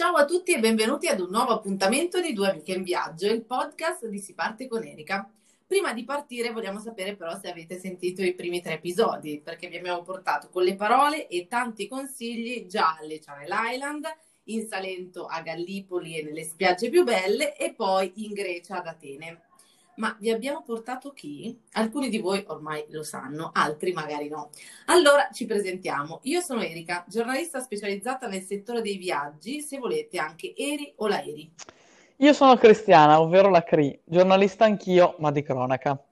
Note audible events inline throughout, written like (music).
Ciao a tutti e benvenuti ad un nuovo appuntamento di Due Amiche in Viaggio, il podcast di Si parte con Erika. Prima di partire vogliamo sapere però se avete sentito i primi tre episodi, perché vi abbiamo portato con le parole e tanti consigli già alle Channel Island, in Salento a Gallipoli e nelle spiagge più belle e poi in Grecia ad Atene. Ma vi abbiamo portato chi? Alcuni di voi ormai lo sanno, altri magari no. Allora ci presentiamo. Io sono Erika, giornalista specializzata nel settore dei viaggi, se volete anche Eri o la Eri. Io sono Cristiana, ovvero la CRI, giornalista anch'io, ma di cronaca.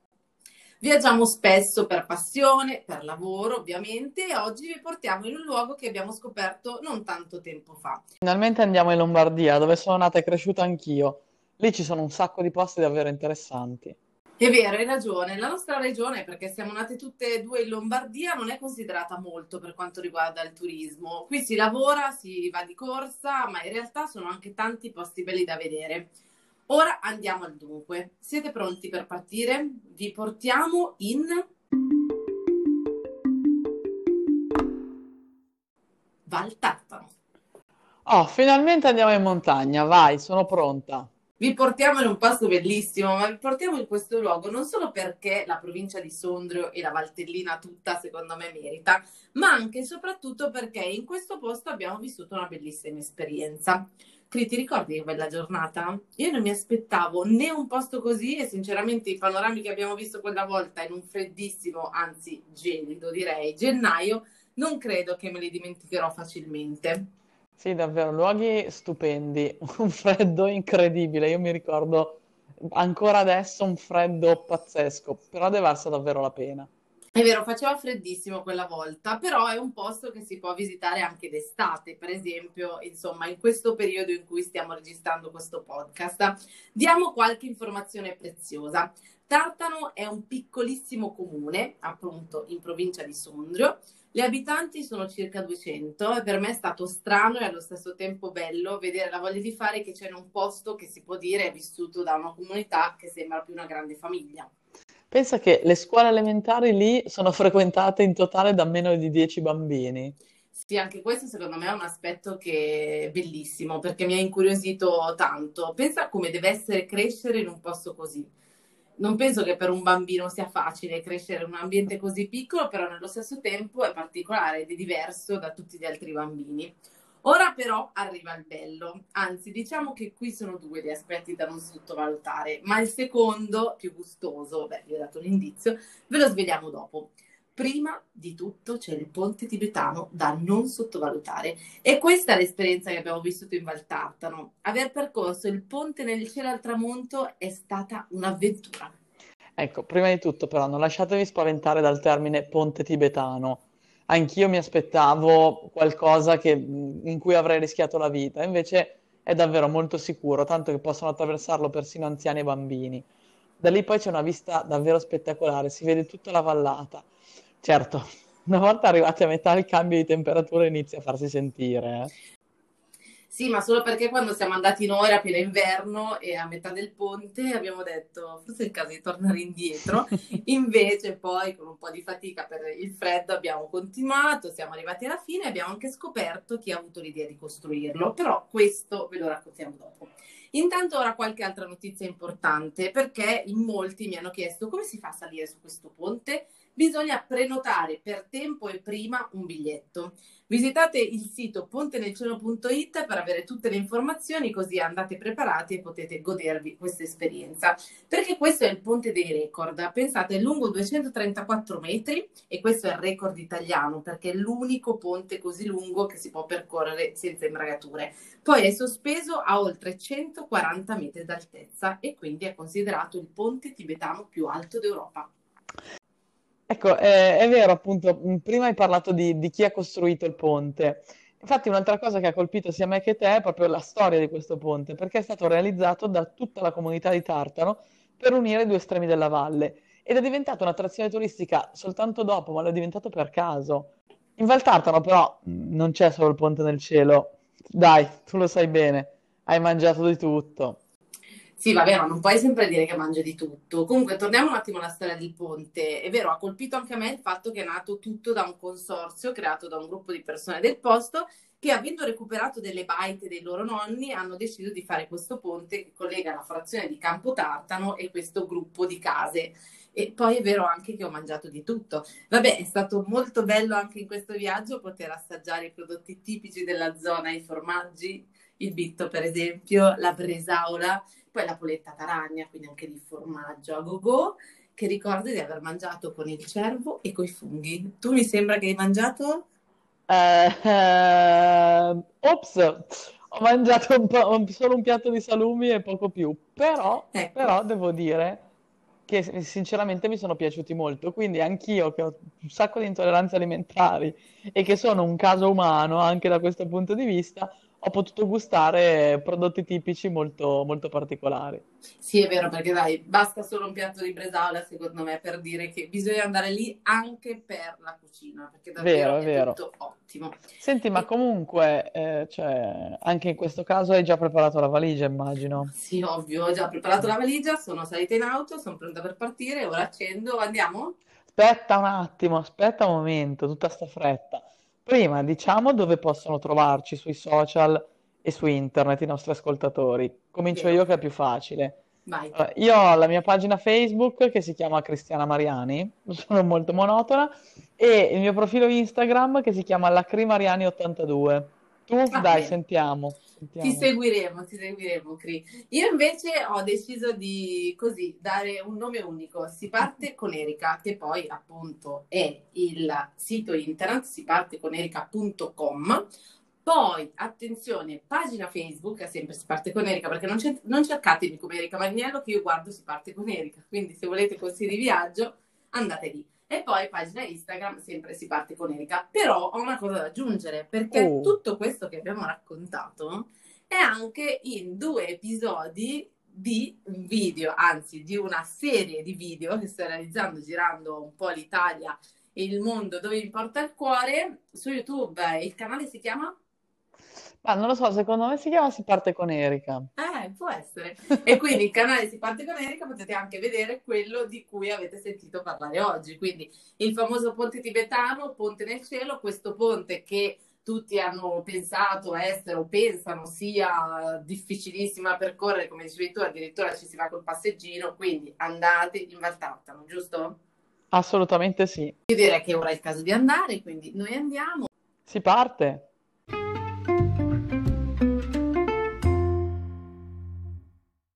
Viaggiamo spesso per passione, per lavoro ovviamente e oggi vi portiamo in un luogo che abbiamo scoperto non tanto tempo fa. Finalmente andiamo in Lombardia, dove sono nata e cresciuta anch'io. Lì ci sono un sacco di posti davvero interessanti. È vero, hai ragione. La nostra regione, perché siamo nate tutte e due in Lombardia, non è considerata molto per quanto riguarda il turismo. Qui si lavora, si va di corsa, ma in realtà sono anche tanti posti belli da vedere. Ora andiamo al dunque. Siete pronti per partire? Vi portiamo in Val Tartaro. Oh, finalmente andiamo in montagna, vai, sono pronta. Vi portiamo in un posto bellissimo, ma vi portiamo in questo luogo non solo perché la provincia di Sondrio e la Valtellina tutta secondo me merita, ma anche e soprattutto perché in questo posto abbiamo vissuto una bellissima esperienza. Cri, ti ricordi che bella giornata? Io non mi aspettavo né un posto così e sinceramente i panorami che abbiamo visto quella volta in un freddissimo, anzi gelido direi, gennaio, non credo che me li dimenticherò facilmente. Sì, davvero, luoghi stupendi, (laughs) un freddo incredibile. Io mi ricordo ancora adesso un freddo pazzesco, però deve valsa davvero la pena. È vero, faceva freddissimo quella volta, però è un posto che si può visitare anche d'estate, per esempio, insomma, in questo periodo in cui stiamo registrando questo podcast. Diamo qualche informazione preziosa. Tartano è un piccolissimo comune, appunto, in provincia di Sondrio, gli abitanti sono circa 200 e per me è stato strano e allo stesso tempo bello vedere la voglia di fare che c'è in un posto che si può dire è vissuto da una comunità che sembra più una grande famiglia. Pensa che le scuole elementari lì sono (laughs) frequentate in totale da meno di 10 bambini. Sì, anche questo secondo me è un aspetto che è bellissimo perché mi ha incuriosito tanto. Pensa come deve essere crescere in un posto così non penso che per un bambino sia facile crescere in un ambiente così piccolo, però nello stesso tempo è particolare ed è diverso da tutti gli altri bambini. Ora però arriva il bello, anzi diciamo che qui sono due gli aspetti da non sottovalutare, ma il secondo, più gustoso, beh vi ho dato un indizio, ve lo svegliamo dopo. Prima di tutto c'è il ponte tibetano da non sottovalutare e questa è l'esperienza che abbiamo vissuto in Val Tartano. Aver percorso il ponte nel cielo al tramonto è stata un'avventura. Ecco, prima di tutto però non lasciatevi spaventare dal termine ponte tibetano. Anch'io mi aspettavo qualcosa che, in cui avrei rischiato la vita, invece è davvero molto sicuro, tanto che possono attraversarlo persino anziani e bambini. Da lì poi c'è una vista davvero spettacolare, si vede tutta la vallata Certo, (laughs) una volta arrivati a metà il cambio di temperatura inizia a farsi sentire. Eh. Sì, ma solo perché quando siamo andati noi era pieno inverno e a metà del ponte abbiamo detto forse è il caso di tornare indietro. (laughs) Invece poi con un po' di fatica per il freddo abbiamo continuato, siamo arrivati alla fine e abbiamo anche scoperto chi ha avuto l'idea di costruirlo, però questo ve lo raccontiamo dopo. Intanto ora qualche altra notizia importante perché in molti mi hanno chiesto come si fa a salire su questo ponte bisogna prenotare per tempo e prima un biglietto. Visitate il sito pontenelcielo.it per avere tutte le informazioni, così andate preparati e potete godervi questa esperienza. Perché questo è il ponte dei record. Pensate, è lungo 234 metri e questo è il record italiano perché è l'unico ponte così lungo che si può percorrere senza imbragature. Poi è sospeso a oltre 140 metri d'altezza e quindi è considerato il ponte tibetano più alto d'Europa. Ecco, è, è vero, appunto, prima hai parlato di, di chi ha costruito il ponte. Infatti, un'altra cosa che ha colpito sia me che te è proprio la storia di questo ponte, perché è stato realizzato da tutta la comunità di Tartano per unire i due estremi della valle ed è diventato un'attrazione turistica soltanto dopo, ma lo è diventato per caso. In Val Tartano, però, non c'è solo il ponte nel cielo. Dai, tu lo sai bene, hai mangiato di tutto. Sì, vabbè, ma non puoi sempre dire che mangia di tutto. Comunque, torniamo un attimo alla storia del ponte. È vero, ha colpito anche a me il fatto che è nato tutto da un consorzio creato da un gruppo di persone del posto che avendo recuperato delle baite dei loro nonni hanno deciso di fare questo ponte che collega la frazione di Campo Tartano e questo gruppo di case. E poi è vero anche che ho mangiato di tutto. Vabbè, è stato molto bello anche in questo viaggio poter assaggiare i prodotti tipici della zona, i formaggi, il bitto per esempio, la bresaola, poi la poletta taragna, quindi anche di formaggio a go-go, che ricordo di aver mangiato con il cervo e con i funghi. Tu mi sembra che hai mangiato? Eh, eh, (laughs) ops, ho mangiato un solo un piatto di salumi e poco più, però, Ecco. però devo dire che sinceramente mi sono piaciuti molto, quindi anch'io che ho un sacco di intolleranze alimentari e che sono un caso umano anche da questo punto di vista, ho potuto gustare prodotti tipici molto, molto particolari. Sì, è vero, perché dai, basta solo un piatto di bresaola, secondo me, per dire che bisogna andare lì anche per la cucina, perché davvero Vero, è vero. tutto ottimo. Senti, ma E comunque, eh, cioè, anche in questo caso hai già preparato la valigia, immagino. sì, ovvio, ho già preparato la valigia, sono salita in auto, sono pronta per partire, ora accendo, andiamo? Aspetta un attimo, aspetta un momento, tutta sta fretta. Prima diciamo dove possono trovarci sui social e su internet i nostri ascoltatori. Comincio Vero, io che è più facile. Allora, io ho la mia pagina Facebook che si chiama Cristiana Mariani, (laughs) sono molto monotona, e il mio profilo Instagram che si chiama Lacrimariani82. Tu, Va dai, bene. sentiamo, Ti sentiamo. seguiremo, ti seguiremo, Cri. Io invece ho deciso di così dare un nome unico. Si parte con Erika, che poi appunto è il sito internet, si parte con erika.com. Poi, attenzione, pagina Facebook, è sempre si parte con Erika, perché non, non cercatemi come Erika Magnello, che io guardo si parte con Erika. Quindi se volete consigli di viaggio, andate lì. E poi pagina Instagram, sempre si parte con Erika. Però ho una cosa da aggiungere, perché Oh, tutto questo che abbiamo raccontato è anche in due episodi di un video, anzi di una serie di video che sto realizzando girando un po' l'Italia e il mondo dove mi porta il cuore su YouTube. Il canale si chiama? Ma non lo so, secondo me si chiama Si parte con Erika. Eh, può essere. E quindi il canale Si parte con Erika potete anche vedere quello di cui avete sentito parlare oggi. Quindi il famoso ponte tibetano, ponte nel cielo, questo ponte che tutti hanno pensato essere o pensano sia difficilissimo da percorrere, come dicevi tu, addirittura ci si va col passeggino, quindi andate in Val Tartano, giusto? Assolutamente sì. Io direi che ora è il caso di andare, quindi noi andiamo. Si parte.